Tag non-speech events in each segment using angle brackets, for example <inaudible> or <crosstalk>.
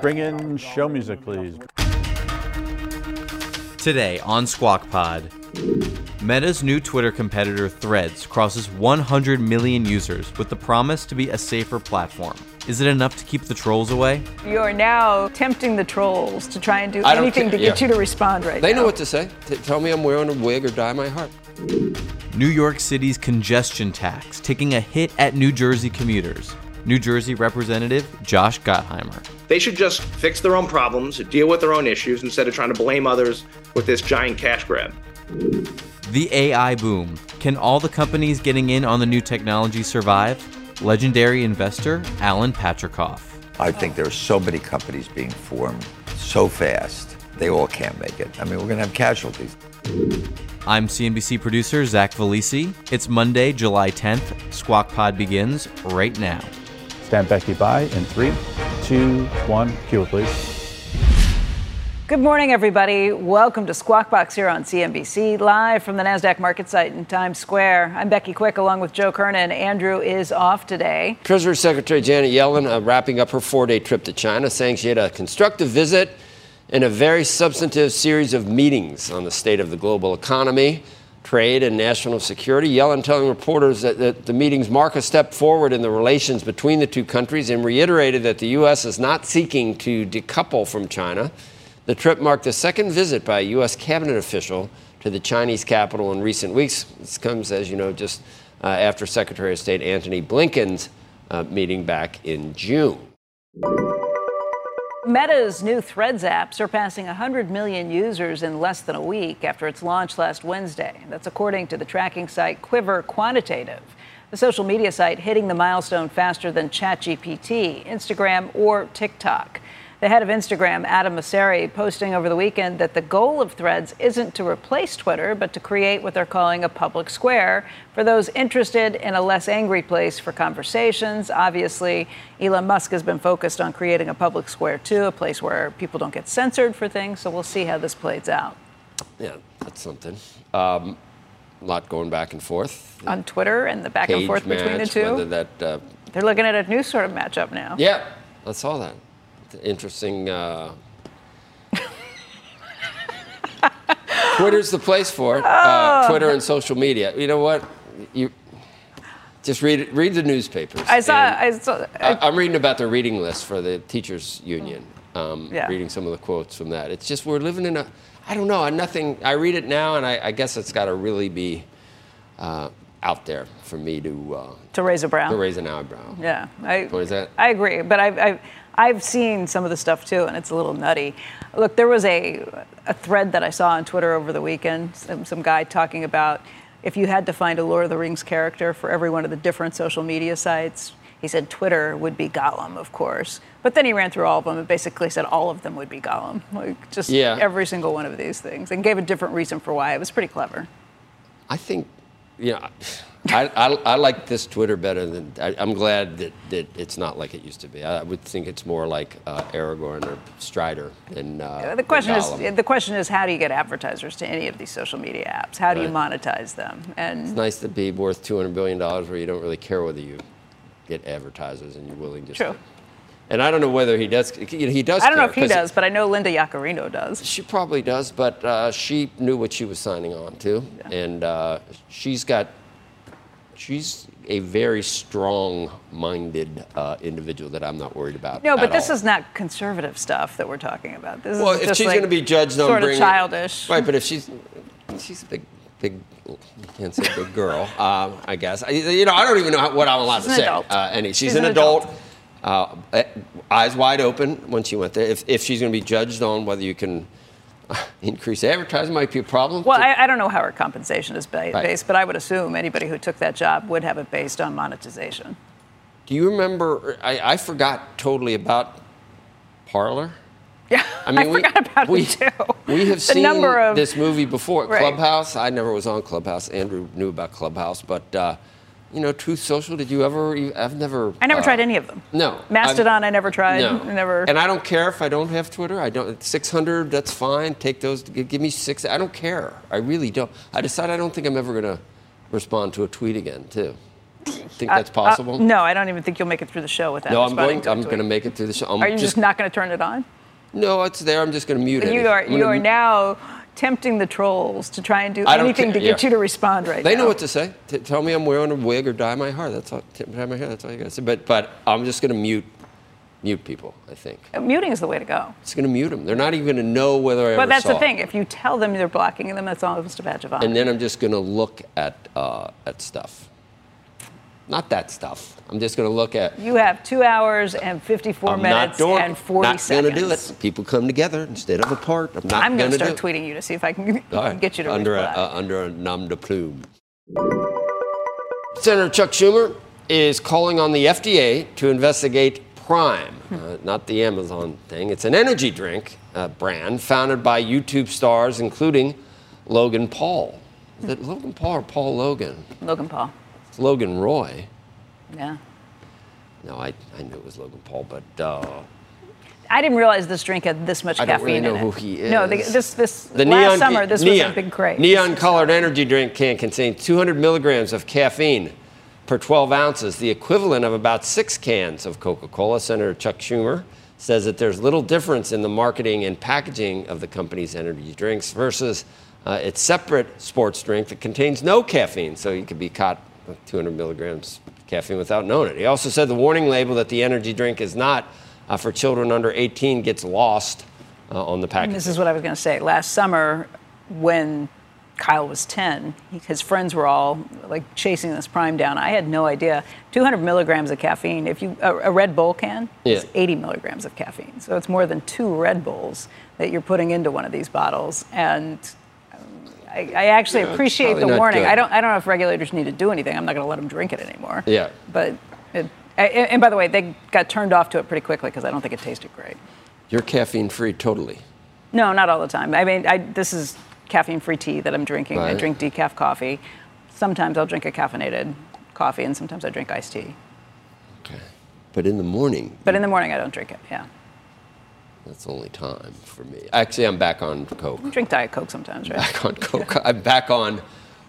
Bring in show music, please. Today on Squawk Pod, Meta's new Twitter competitor Threads crosses 100 million users with the promise to be a safer platform. Is it enough to keep the trolls away? You are now tempting the trolls to try and do I anything ca- to get yeah. you to respond right They now. know what to say. T- tell me I'm wearing a wig or dye my heart. New York City's congestion tax taking a hit at New Jersey commuters. New Jersey Representative Josh Gottheimer. They should just fix their own problems, deal with their own issues, instead of trying to blame others with this giant cash grab. The AI boom. Can all the companies getting in on the new technology survive? Legendary investor Alan Patricof. I think there are so many companies being formed so fast, they all can't make it. I mean, we're going to have casualties. I'm CNBC producer Zach Vallese. It's Monday, July 10th. Squawk Pod begins right now. Stand Becky by in three, two, one. Cue it, please. Good morning, everybody. Welcome to Squawk Box here on CNBC, live from the NASDAQ market site in Times Square. I'm Becky Quick along with Joe Kernen. Andrew is off today. Treasury Secretary Janet Yellen uh, wrapping up her four day trip to China, saying she had a constructive visit and a very substantive series of meetings on the state of the global economy, trade, and national security. Yellen telling reporters that, that the meetings mark a step forward in the relations between the two countries and reiterated that the U.S. is not seeking to decouple from China. The trip marked the second visit by a U.S. cabinet official to the Chinese capital in recent weeks. This comes, as you know, just uh, after Secretary of State Antony Blinken's uh, meeting back in June. Meta's new Threads app surpassing 100 million users in less than a week after its launch last Wednesday. That's according to the tracking site Quiver Quantitative. The social media site hitting the milestone faster than ChatGPT, Instagram, or TikTok. The head of Instagram, Adam Mosseri, posting over the weekend that the goal of Threads isn't to replace Twitter, but to create what they're calling a public square for those interested in a less angry place for conversations. Obviously, Elon Musk has been focused on creating a public square too, a place where people don't get censored for things. So we'll see how this plays out. Yeah, that's something. Um, a lot going back and forth. On Twitter and the back and forth between the match, two. That, uh, They're looking at a new sort of matchup now. yeah, I saw that. Interesting. Uh, Twitter's the place for it. Uh, Twitter and social media. You know what? You just read read the newspapers. I saw. I saw. I, I'm reading about the reading list for the teachers union. Um, Yeah. Reading some of the quotes from that. It's just we're living in a. I don't know. I nothing. I read it now, and I, I guess it's got to really be uh, out there for me to uh, to raise a brow. to raise an eyebrow. Yeah, I, What is that? I agree, but I've, I've, I've seen some of the stuff too, and it's a little nutty. Look, there was a, a thread that I saw on Twitter over the weekend, some, some guy talking about if you had to find a Lord of the Rings character for every one of the different social media sites, he said Twitter would be Gollum, of course. But then he ran through all of them and basically said all of them would be Gollum. Like just Yeah. every single one of these things, and gave a different reason for why. It was pretty clever. I think, you know, <laughs> I, I, I like this Twitter better than. I, I'm glad that, that it's not like it used to be. I would think it's more like uh, Aragorn or Strider than. Uh, The question is, the question is, how do you get advertisers to any of these social media apps? How do you monetize them? And It's nice to be worth 200 billion dollars, where you don't really care whether you get advertisers and you're willing to. True. And I don't know whether he does. you know, He does. I don't know if he does, but I know Linda Yaccarino does. She probably does, but uh, she knew what she was signing on to, and uh, she's got. She's a very strong-minded uh, individual that I'm not worried about. No, but this all. is not conservative stuff that we're talking about. This Well, is if she's like going to be judged on sort of childish, right? But if she's she's a big, big, can't say big girl, um, <laughs> I guess. I, you know, I don't even know what I'm allowed She's to say. Uh, any, she's, She's an, an adult. adult. Uh, eh, eyes wide open when she went there. If, if she's going to be judged on whether you can uh, <sighs> increase advertising, might be a problem. Well, I, I don't know how her compensation is ba- Right. based, but I would assume anybody who took that job would have it based on monetization. Do you remember? I, I forgot totally about Parler. Yeah, <laughs> I mean, we, forgot about we, it too. We have seen number of, this movie before. Right. Clubhouse. I never was on Clubhouse. Andrew knew about Clubhouse, but uh, you know, Truth Social. Did you ever? You, I've never. I never uh, tried any of them. No. Mastodon, I've- I never tried. No. Never. And I don't care if I don't have Twitter. I don't. 600. That's fine. Take those. Give me six. I don't care. I really don't. I decided I don't think I'm ever going to respond to a tweet again. Too. Think that's Uh, possible? uh, no, I don't even think you'll make it through the show without No, I'm going. to I'm going to make it through the show. I'm Are you just, not going to turn it on? No, it's there. I'm just going to mute it. You are you are now tempting the trolls to try and do I anything to get yeah. you to respond right They now. know what to say. T- tell me I'm wearing a wig or dye my hair. That's all. t- Dye my hair. That's all you got to say. But but I'm just going to mute mute people. I think Uh, Muting is the way to go. it's going to mute them. They're not even going to know whether I But that's the it. thing. If you tell them you're blocking them, that's almost a badge of honor. And then I'm just going to look at uh, at stuff. Not that stuff. I'm just going to look at. you have two hours and 54 I'm minutes doing. and 40 not seconds. going to do it. People come together instead of apart. I'm not I'm going to start do it. tweeting you to see if I can right. get you to under a, uh, under a nom de plume. Senator Chuck Schumer is calling on the FDA to investigate Prime, uh, not the Amazon thing. It's an energy drink uh, brand founded by YouTube stars, including Logan Paul. Is it Logan Paul or Paul Logan? Logan Paul. It's Logan Roy. Yeah. No, I, I knew it was Logan Paul, but uh, I didn't realize this drink had this much I don't caffeine really know in who he is. No, the, is. this this The last neon, summer this neon, was a big craze. Neon colored energy drink can contain 200 milligrams of caffeine per 12 ounces, the equivalent of about six cans of Coca Cola. Senator Chuck Schumer says that there's little difference in the marketing and packaging of the company's energy drinks versus uh, its separate sports drink that contains no caffeine. So you could be caught with 200 milligrams of caffeine without knowing it. He also said the warning label that the energy drink is not uh, for children under 18 gets lost uh, on the package. this is what I was going to say. Last summer, when Kyle was 10, his friends were all like chasing this prime down. I had no idea. 200 milligrams of caffeine. If you a, a Red Bull can is Yeah. 80 milligrams of caffeine. So it's more than two Red Bulls that you're putting into one of these bottles. And I, I actually Yeah, appreciate the warning. good. I don't. I don't know if regulators need to do anything. I'm not going to let them drink it anymore. Yeah. But. It, and and by the way, they got turned off to it pretty quickly because I don't think it tasted great. You're caffeine free totally. No, not all the time. I mean, I, this is caffeine-free tea that I'm drinking. I drink decaf coffee. Sometimes I'll drink a caffeinated coffee, and sometimes I drink iced tea. Okay. But in the morning, But in the morning, I don't drink it. Yeah, that's the only time for me. Actually, I'm back on Coke. I drink Diet Coke sometimes, right? Back on Coke. I'm back on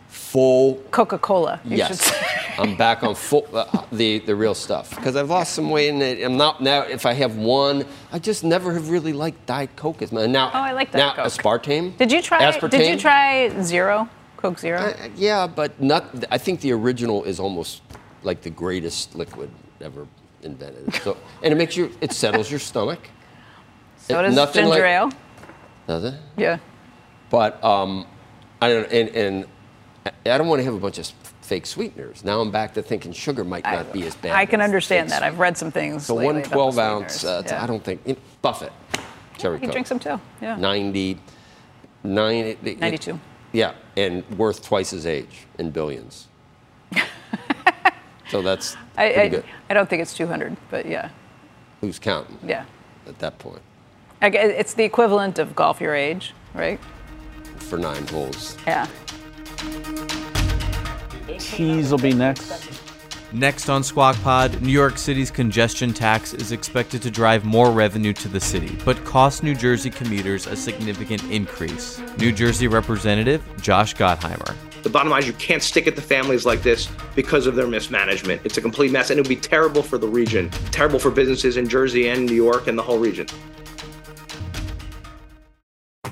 full. Coca-Cola. You should Yes. I'm back on full uh, the the real stuff because I've lost some weight and I'm not now. If I have one, I just never have really liked Diet Coke as much. Now, Oh, I like now Diet Coke. aspartame. Did you try? Aspartame. Did you try Zero? Coke Zero. Uh, yeah, but not. I think the original is almost like the greatest liquid ever invented. So, and it makes you. It settles your stomach. So it- does nothing ginger like- ale. Does it? Yeah. But um, I don't. And, and I don't want to have a bunch of fake sweeteners. Now I'm back to thinking sugar might not be as bad. I can understand that. I've read some things. So one 12 ounce. Uh, Yeah. I don't think you know, Buffett. Cherry He Coke. drinks them too. Yeah. 90, 90 92. Yeah, and worth twice his age in billions. <laughs> so that's I, I, good. I don't think it's 200, but yeah, Who's counting yeah. at that point I It's the equivalent of golf your age, right? for nine holes? Yeah. Cheese will be next. Next on Squawk Pod, New York City's congestion tax is expected to drive more revenue to the city, but cost New Jersey commuters a significant increase. New Jersey Representative Josh Gottheimer. The bottom line is you can't stick it to families like this because of their mismanagement. It's a complete mess, and it would be terrible for the region, terrible for businesses in Jersey and New York and the whole region.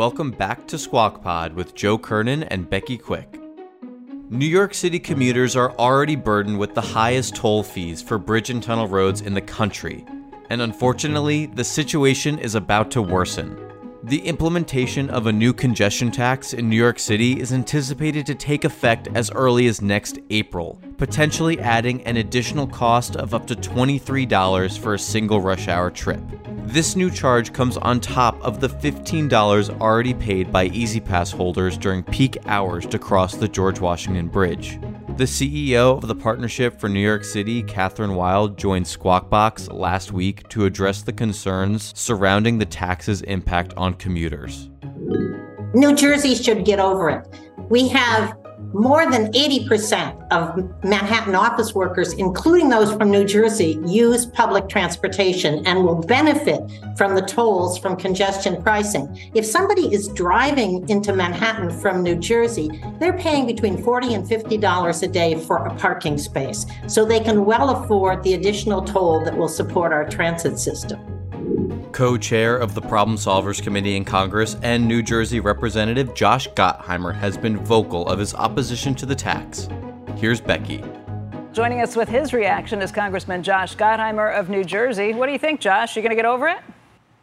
Welcome back to Squawk Pod with Joe Kernen and Becky Quick. New York City commuters are already burdened with the highest toll fees for bridge and tunnel roads in the country, and unfortunately, the situation is about to worsen. The implementation of a new congestion tax in New York City is anticipated to take effect as early as next April, potentially adding an additional cost of up to $23 for a single rush hour trip. This new charge comes on top of the $15 already paid by E-ZPass holders during peak hours to cross the George Washington Bridge. The CEO of the Partnership for New York City, Kathryn Wylde, joined Squawk Box last week to address the concerns surrounding the tax's impact on commuters. New Jersey should get over it. We have more than 80% of Manhattan office workers, including those from New Jersey, use public transportation and will benefit from the tolls from congestion pricing. If somebody is driving into Manhattan from New Jersey, they're paying between 40 and $50 a day for a parking space. So they can well afford the additional toll that will support our transit system co chair of the Problem Solvers Committee in Congress and New Jersey Representative Josh Gottheimer, has been vocal of his opposition to the tax. Here's Becky. Joining us with his reaction is Congressman Josh Gottheimer of New Jersey. What do you think, Josh? You going to get over it?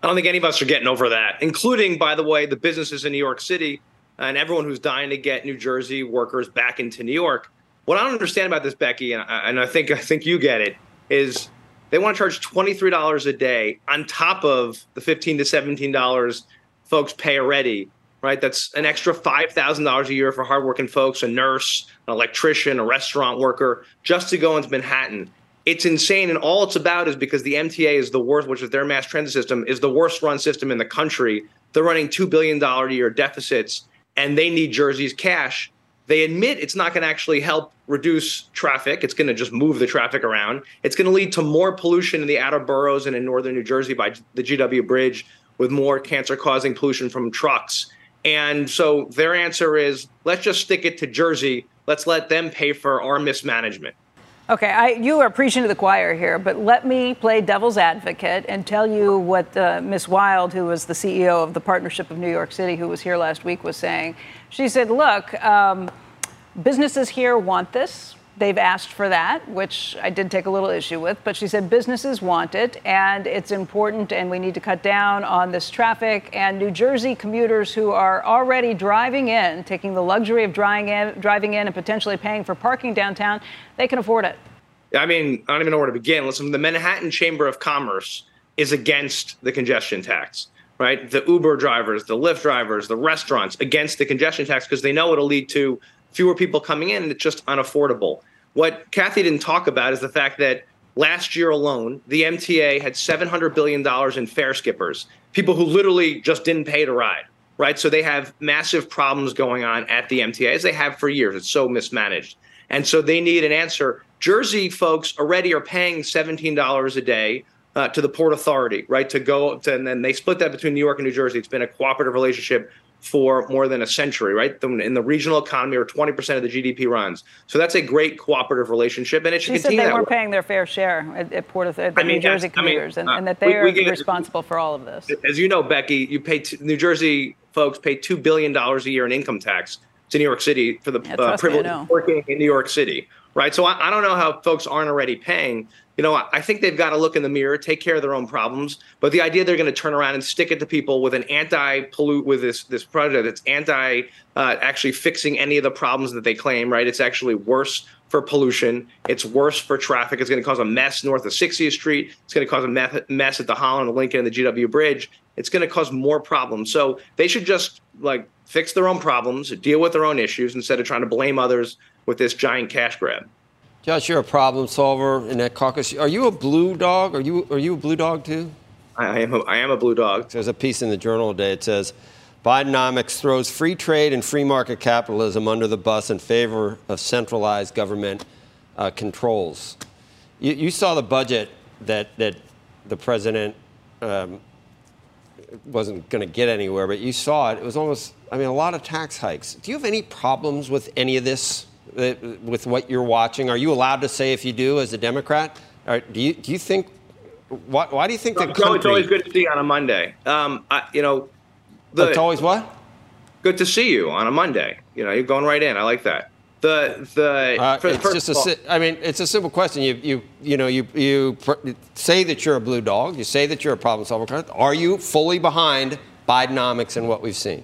I don't think any of us are getting over that, including, by the way, the businesses in New York City and everyone who's dying to get New Jersey workers back into New York. What I don't understand about this, Becky, and I, and I think I think you get it, is they want to charge $23 a day on top of the 15 to $17 folks pay already, right? That's an extra $5,000 a year for hardworking folks, a nurse, an electrician, a restaurant worker, just to go into Manhattan. It's insane. And all it's about is because the MTA is the worst, which is their mass transit system, is the worst run system in the country. They're running $2 billion a year deficits, and they need Jersey's cash they admit it's not going to actually help reduce traffic. It's going to just move the traffic around. It's going to lead to more pollution in the outer boroughs and in northern New Jersey by the GW Bridge with more cancer causing pollution from trucks. And so their answer is let's just stick it to Jersey. Let's let them pay for our mismanagement. Okay, I, you are preaching to the choir here, but let me play devil's advocate and tell you what uh, Ms. Wylde, who was the CEO of the Partnership of New York City, who was here last week, was saying. She said, look, um, businesses here want this. They've asked for that, which I did take a little issue with, but she said businesses want it and it's important and we need to cut down on this traffic. And New Jersey commuters who are already driving in, taking the luxury of driving in, driving in and potentially paying for parking downtown, they can afford it. I mean, I don't even know where to begin. Listen, the Manhattan Chamber of Commerce is against the congestion tax right? The Uber drivers, the Lyft drivers, the restaurants against the congestion tax because they know it'll lead to fewer people coming in and it's just unaffordable. What Kathy didn't talk about is the fact that last year alone, the MTA had $700 billion in fare skippers, people who literally just didn't pay to ride, right? So they have massive problems going on at the MTA, as they have for years. It's so mismanaged. And so they need an answer. Jersey folks already are paying $17 a day uh, to the Port Authority, right? To go to, and then they split that between New York and New Jersey. It's been a cooperative relationship for more than a century, right? In the regional economy, where 20% of the GDP runs. So that's a great cooperative relationship, and it should she continue. Said they weren't way. paying their fair share at, at Port of, at the I mean, New Jersey commuters, I mean, uh, and, and, that they we, we are responsible for all of this. As you know, Becky, you pay t- New Jersey folks pay two billion dollars a year in income tax to New York City for the yeah, uh, privilege of working in New York City, right? So I, I don't know how folks aren't already paying you know, I think they've got to look in the mirror, take care of their own problems. But the idea they're going to turn around and stick it to people with an anti-pollute with this this project that's anti uh, actually fixing any of the problems that they claim, right? It's actually worse for pollution. It's worse for traffic. It's going to cause a mess north of 60th Street. It's going to cause a mess at the Holland, Lincoln, and the GW Bridge. It's going to cause more problems. So they should just like fix their own problems, deal with their own issues instead of trying to blame others with this giant cash grab. Josh, you're a problem solver in that caucus. Are you a blue dog? Are you are you a blue dog too? I am a, I am a blue dog. There's a piece in the journal today. It says Bidenomics throws free trade and free market capitalism under the bus in favor of centralized government uh, controls. You, you, saw the budget that that the president um, wasn't going to get anywhere, but you saw it. It was almost, I mean, a lot of tax hikes. Do you have any problems with any of this, with what you're watching? Are you allowed to say if you do as a Democrat? Or do you do you think? Why, why do you think the country? It's always good to see you on a Monday. Um, I, you know, the, it's always what? Good to see you on a Monday. You know, you're going right in. I like that. The the uh, it's just a. I mean, it's a simple question. You you you know you you say that you're a blue dog. You say that you're a problem solver. Are you fully behind Bidenomics and what we've seen?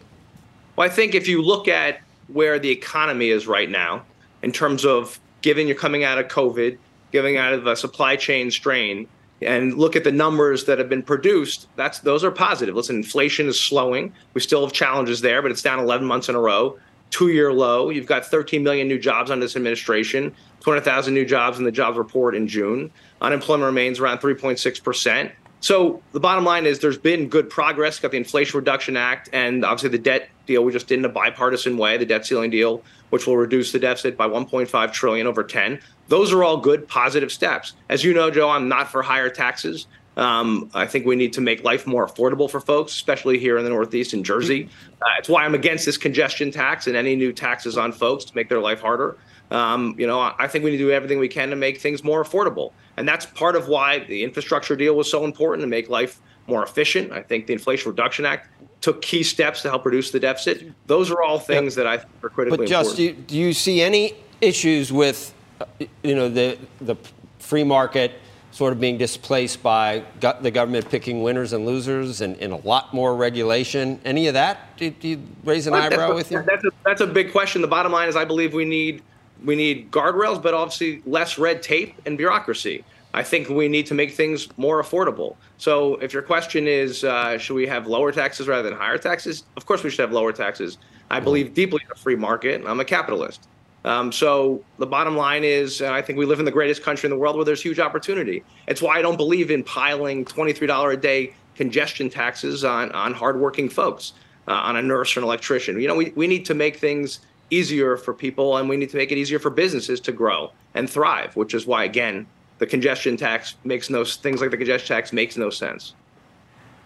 Well, I think if you look at where the economy is right now, in terms of given you're coming out of COVID, giving out of a supply chain strain, and look at the numbers that have been produced, that's those are positive. Listen, inflation is slowing. We still have challenges there, but it's down 11 months in a row two year low. You've got 13 million new jobs under this administration, 200,000 new jobs in the jobs report in June. Unemployment remains around 3.6%. So the bottom line is there's been good progress. Got the Inflation Reduction Act and obviously the debt deal we just did in a bipartisan way, the debt ceiling deal, which will reduce the deficit by 1.5 trillion over 10. Those are all good positive steps. As you know, Joe, I'm not for higher taxes. Um, I think we need to make life more affordable for folks, especially here in the Northeast in Jersey. Uh, it's why I'm against this congestion tax and any new taxes on folks to make their life harder. Um, you know, I think we need to do everything we can to make things more affordable, and that's part of why the infrastructure deal was so important to make life more efficient. I think the Inflation Reduction Act took key steps to help reduce the deficit. Those are all things that I think are critically but just. Do you, do you see any issues with, uh, you know, the the free market? sort of being displaced by go- the government picking winners and losers and, and, a lot more regulation. Any of that? Do, do you raise an well, eyebrow a, with you? That's a, that's a big question. The bottom line is I believe we need we need guardrails, but obviously less red tape and bureaucracy. I think we need to make things more affordable. So, if your question is, uh, should we have lower taxes rather than higher taxes? Of course, we should have lower taxes. I believe deeply in a free market. I'm a capitalist. Um, so the bottom line is, I think we live in the greatest country in the world where there's huge opportunity. It's why I don't believe in piling $23 a day congestion taxes on, on hardworking folks, uh, on a nurse or an electrician. You know, we, we need to make things easier for people and we need to make it easier for businesses to grow and thrive, which is why, again, the congestion tax makes no, things like the congestion tax makes no sense.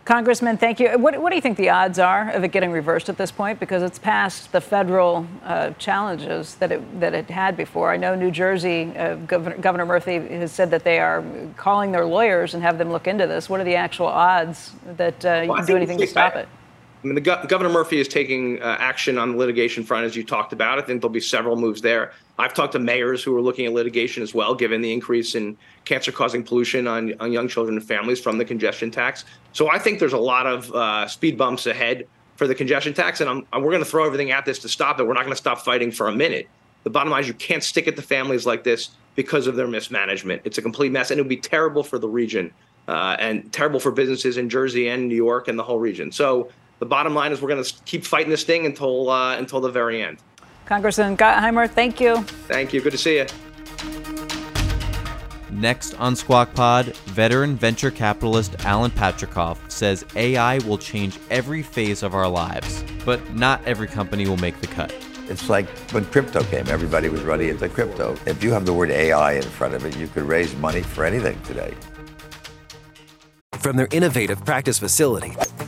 Congressman, thank you. What, what, do you think the odds are of it getting reversed at this point? Because it's past the federal uh, challenges that it, that it had before. I know New Jersey, uh, Governor, Governor, Murphy has said that they are calling their lawyers and have them look into this. What are the actual odds that uh, you well, can do anything to stop it? I mean, the Go- Governor Murphy is taking uh, action on the litigation front, as you talked about. I think there'll be several moves there. I've talked to mayors who are looking at litigation as well, given the increase in cancer-causing pollution on, on young children and families from the congestion tax. So I think there's a lot of uh, speed bumps ahead for the congestion tax, and I'm, we're going to throw everything at this to stop it. We're not going to stop fighting for a minute. The bottom line is you can't stick it to families like this because of their mismanagement. It's a complete mess, and it would be terrible for the region uh, and terrible for businesses in Jersey and New York and the whole region. So the bottom line is we're going to keep fighting this thing until uh, until the very end. Congressman Gottheimer, thank you. Thank you. Good to see you. Next on Squawk Pod, veteran venture capitalist Alan Patricof says AI will change every phase of our lives, but not every company will make the cut. It's like when crypto came, everybody was running into crypto. If you have the word AI in front of it, you could raise money for anything today. From their innovative practice facility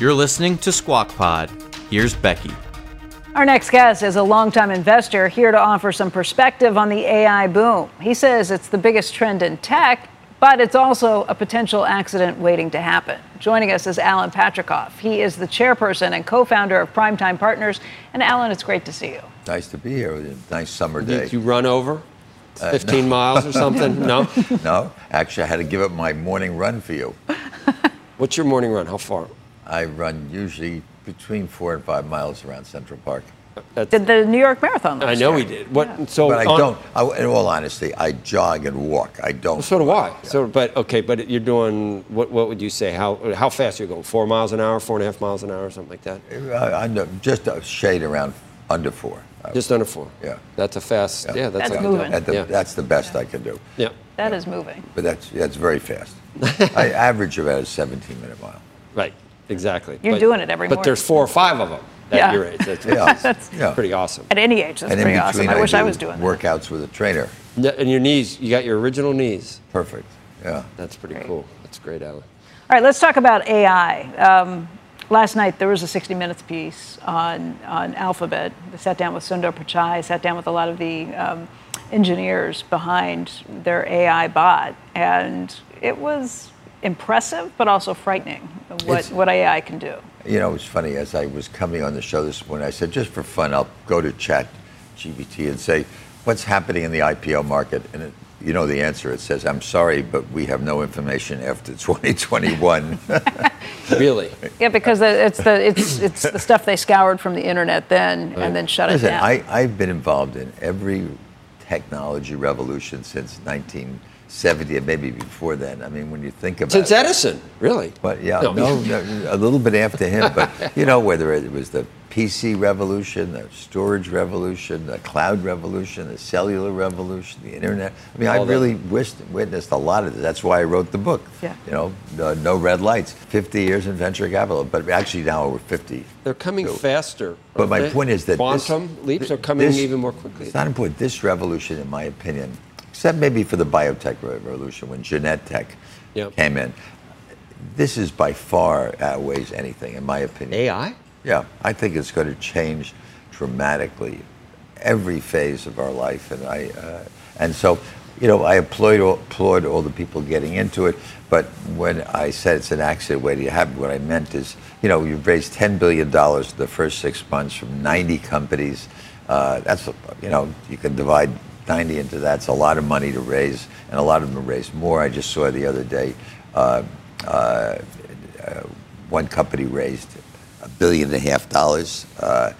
You're listening to Squawk Pod. Here's Becky. Our next guest is a longtime investor here to offer some perspective on the AI boom. He says it's the biggest trend in tech, but it's also a potential accident waiting to happen. Joining us is Alan Patricof. He is the chairperson and co founder of Primetime Partners. And Alan, it's great to see you. Nice to be here. Nice summer day. Did you run over? Uh, 15 miles or something? <laughs> No? no. Actually, I had to give up my morning run for you. What's your morning run? How far? I run usually between four and five miles around Central Park. Did the New York Marathon last I know year. we did. What? So but I on- don't. I, in all honesty, I jog and walk. I don't. So do I. So, but okay, but you're doing what? What would you say? How how fast are you going? Four miles an hour, four and a half miles an hour, something like that. I, I know, just a shade around under four. Just under four. Yeah. That's a fast. Yeah, that's, That's a, moving. At the, Yeah. That's the best I can do. Yeah. That is moving. But that's that's very fast. <laughs> I average about a 17 minute mile. Right. Exactly. You're doing it every But morning. there's four or five of them at Yeah. your age. That's, Yeah. That's- Yeah. pretty awesome. At any age, that's and pretty awesome. I wish I was doing that. workouts with a trainer. Yeah, and your knees, you got your original knees. Perfect. Yeah. That's pretty cool. That's great, Alan. All right, let's talk about AI. Um, last night there was a 60 Minutes piece on, on Alphabet. They sat down with Sundar Pichai, sat down with a lot of the um, engineers behind their AI bot, and it was impressive, but also frightening what, what AI can do. You know, it's funny, as I was coming on the show this morning, I said, just for fun, I'll go to chat GBT and say, what's happening in the IPO market? And it, you know the answer. It says, I'm sorry, but we have no information after <laughs> 2021. <laughs> really? Yeah, because it's the, it's, it's the stuff they scoured from the internet then right. and then shut Listen, it down. I, I've been involved in every technology revolution since 19- 70, maybe before then. I mean, when you think about since it. Edison, really. But yeah, no. No, no, a little bit after him. But <laughs> you know, whether it was the PC revolution, the storage revolution, the cloud revolution, the cellular revolution, the internet. I mean, All I really wished, witnessed a lot of this. That's why I wrote the book. Yeah. You know, uh, no red lights. 50 years in venture capital, but actually now we're 50. They're coming so, faster. But my they? point is that quantum this, leaps are coming this, even more quickly. It's not important. This revolution, in my opinion, except maybe for the biotech revolution when Genentech Yep. came in, this is by far outweighs anything, in my opinion. AI? Yeah, I think it's going to change dramatically every phase of our life, and I uh, and so you know I applaud all, applaud all the people getting into it. But when I said it's an accident waiting to happen, what I meant is you know you've raised ten billion dollars the first six months from ninety companies. Uh, that's you know you can divide. 90 into that's a lot of money to raise, and a lot of them raise more. I just saw the other day uh, uh, one company raised a billion and a half dollars, uh,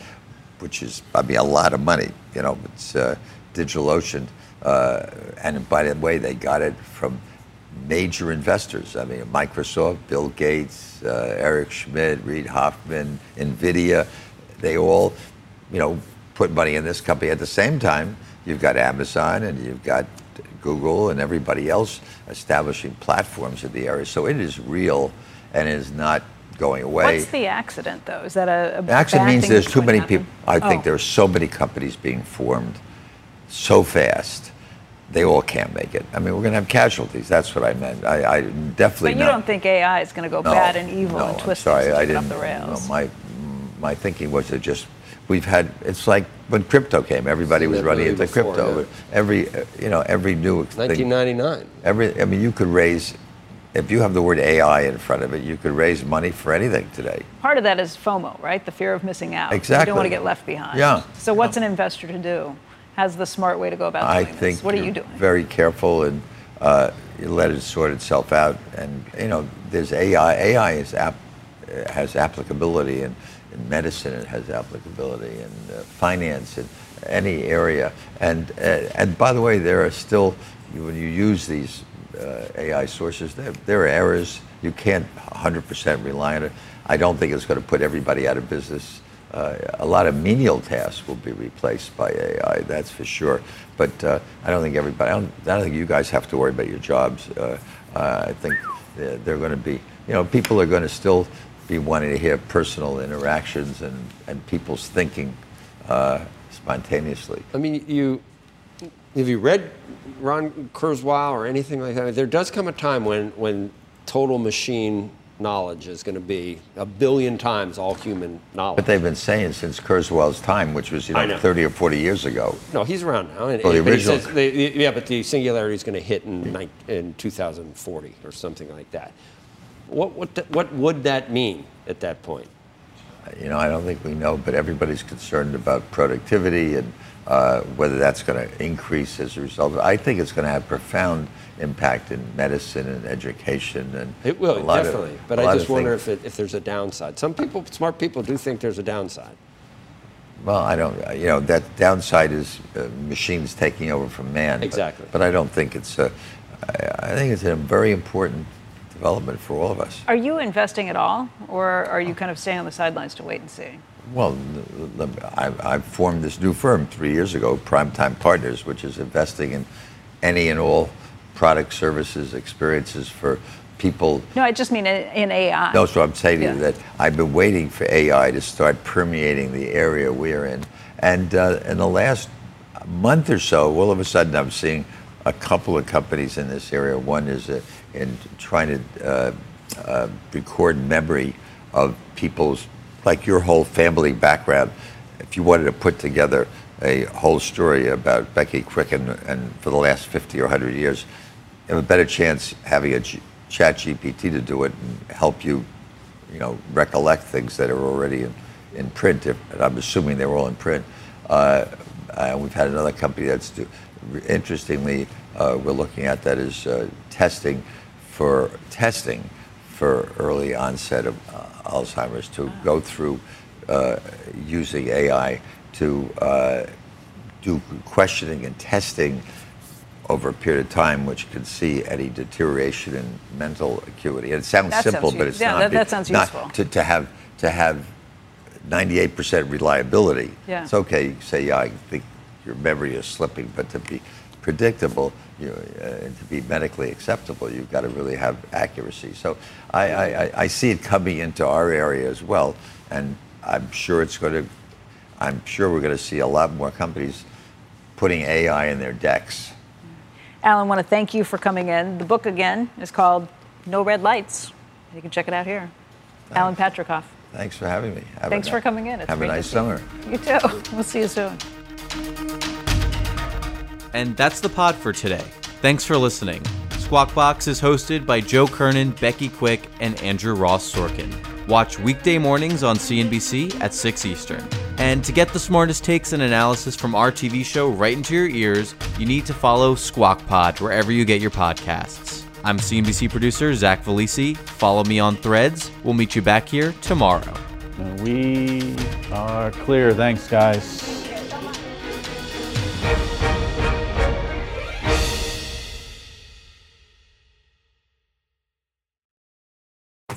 which is, I mean, a lot of money. You know, it's uh, DigitalOcean. Uh, and by the way, they got it from major investors. I mean, Microsoft, Bill Gates, uh, Eric Schmidt, Reid Hoffman, NVIDIA. They all, you know, put money in this company. At the same time, you've got Amazon and you've got Google and everybody else establishing platforms in the area. So it is real and it is not going away. What's the accident though? Is that a, a bad means there's too many happen? people. I think Oh. there are so many companies being formed so fast. They all can't make it. I mean, we're going to have casualties. That's what I meant. I, I definitely But you not. don't think AI is going to go No, bad and evil no, and I'm twist sorry, things I and take it didn't. off the rails? No, my my thinking was to just we've had. It's like when crypto came. Everybody was running into before, crypto. yeah. Every uh, you know every new thing. 1999. Every I mean, you could raise. If you have the word AI in front of it, you could raise money for anything today. Part of that is FOMO, right? The fear of missing out. Exactly. You Exactly. don't want to get left behind. Yeah. So what's an investor to do? How's the smart way to go about I think this? What are you you're doing? Very careful and uh, you let it sort itself out. And you know, there's AI. AI is ap- uh, has applicability in, in medicine. It has applicability in uh, finance in any area. And uh, and by the way, there are still when you use these uh, AI sources, there, there are errors. You can't 100% rely on it. I don't think it's going to put everybody out of business. Uh, a lot of menial tasks will be replaced by AI, that's for sure. But uh, I don't think everybody, I don't, I don't think you guys have to worry about your jobs. Uh, I think they're, they're going to be, you know, people are going to still be wanting to hear personal interactions and, and people's thinking uh, spontaneously. I mean, you have you read Ron Kurzweil or anything like that? There does come a time when when total machine knowledge is going to be a billion times all human knowledge. But they've been saying since Kurzweil's time, which was, you know, know. 30 or 40 years ago. No, he's around now. And, Well, the but he original- says they- yeah, but the singularity is going to hit in, in 2040 or something like that. What, what, what would that mean at that point? You know, I don't think we know, but everybody's concerned about productivity and uh, whether that's going to increase as a result. I think it's going to have profound impact in medicine and education and it will definitely. Of, but I just wonder if it, if there's a downside. Some people, smart people, do think there's a downside. Well, I don't. You know, that downside is uh, machines taking over from man. Exactly. But, but I don't think it's a. I think it's a very important development for all of us. Are you investing at all, or are you kind of staying on the sidelines to wait and see? Well, I, I formed this new firm three years ago, Primetime Partners, which is investing in any and all product, services, experiences for people. No, I just mean in AI. No, so I'm saying yeah. that I've been waiting for AI to start permeating the area we're in. And uh, in the last month or so, all of a sudden I'm seeing a couple of companies in this area. One is uh, in trying to uh, uh record memory of people's like your whole family background, if you wanted to put together a whole story about Becky Quick and, and for the last 50 or 100 years, you have a better chance having a G- chat GPT to do it and help you, you know, recollect things that are already in, in print. If, I'm assuming they're all in print. Uh, uh, we've had another company that's, do, interestingly, we're looking at that is uh, testing for testing for early onset of uh, Alzheimer's to go through uh, using AI to uh, do questioning and testing over a period of time, which could see any deterioration in mental acuity. And it sounds that simple, sounds but it's yeah, not. That, that sounds not useful. To, to have to have 98% reliability. Yeah. It's okay. You say, yeah, I think your memory is slipping, but to be predictable, you uh, to be medically acceptable, you've got to really have accuracy. So I, I, I see it coming into our area as well, and I'm sure it's going to. I'm sure we're going to see a lot more companies putting AI in their decks. Alan, I want to thank you for coming in. The book again is called No Red Lights. You can check it out here. Alan Patricof. Thanks for having me. Have Thanks a, for coming in. It's have a nice summer. You too. <laughs> We'll see you soon. And that's the pod for today. Thanks for listening. Squawk Box is hosted by Joe Kernen, Becky Quick, and Andrew Ross Sorkin. Watch weekday mornings on CNBC at 6 Eastern. And to get the smartest takes and analysis from our TV show right into your ears, you need to follow Squawk Pod wherever you get your podcasts. I'm CNBC producer Zach Vallese. Follow me on threads. We'll meet you back here tomorrow. We are clear. Thanks, guys.